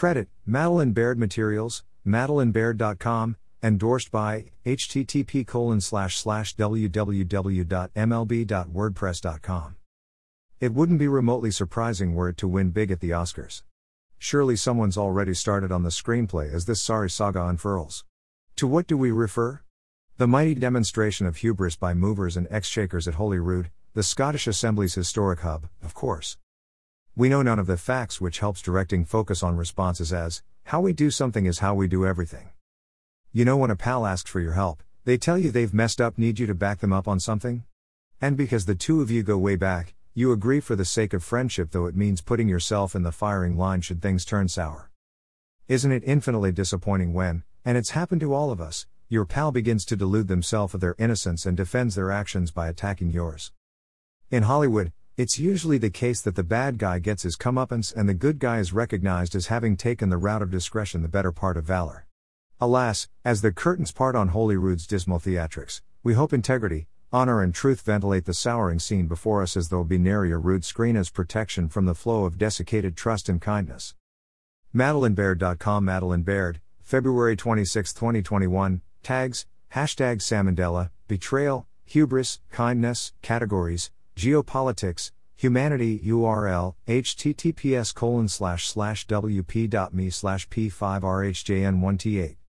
Credit, Madeline Baird Materials, madelinebaird.com, endorsed by http colon slash slash www.mlb.wordpress.com. It wouldn't be remotely surprising were it to win big at the Oscars. Surely someone's already started on the screenplay as this sorry saga unfurls. To what do we refer? The mighty demonstration of hubris by movers and ex-shakers at Holyrood, the Scottish Assembly's historic hub, of course. We know none of the facts which helps directing focus on responses as, how we do something is how we do everything. You know when a pal asks for your help, they tell you they've messed up, need you to back them up on something? And because the two of you go way back, you agree for the sake of friendship, though it means putting yourself in the firing line should things turn sour. Isn't it infinitely disappointing when, and it's happened to all of us, your pal begins to delude themselves of their innocence and defends their actions by attacking yours? In Hollywood, it's usually the case that the bad guy gets his comeuppance and the good guy is recognized as having taken the route of discretion, the better part of valor. Alas, as the curtains part on Holyrood's dismal theatrics, we hope integrity, honor, and truth ventilate the souring scene before us as there'll be nary a rood screen as protection from the flow of desiccated trust and kindness. MadelineBaird.com Madeline Baird, February 26, 2021, tags, hashtag Samandela, betrayal, hubris, kindness, categories, Geopolitics, Humanity URL, https colon slash slash wp.me slash p5rhjn1t8.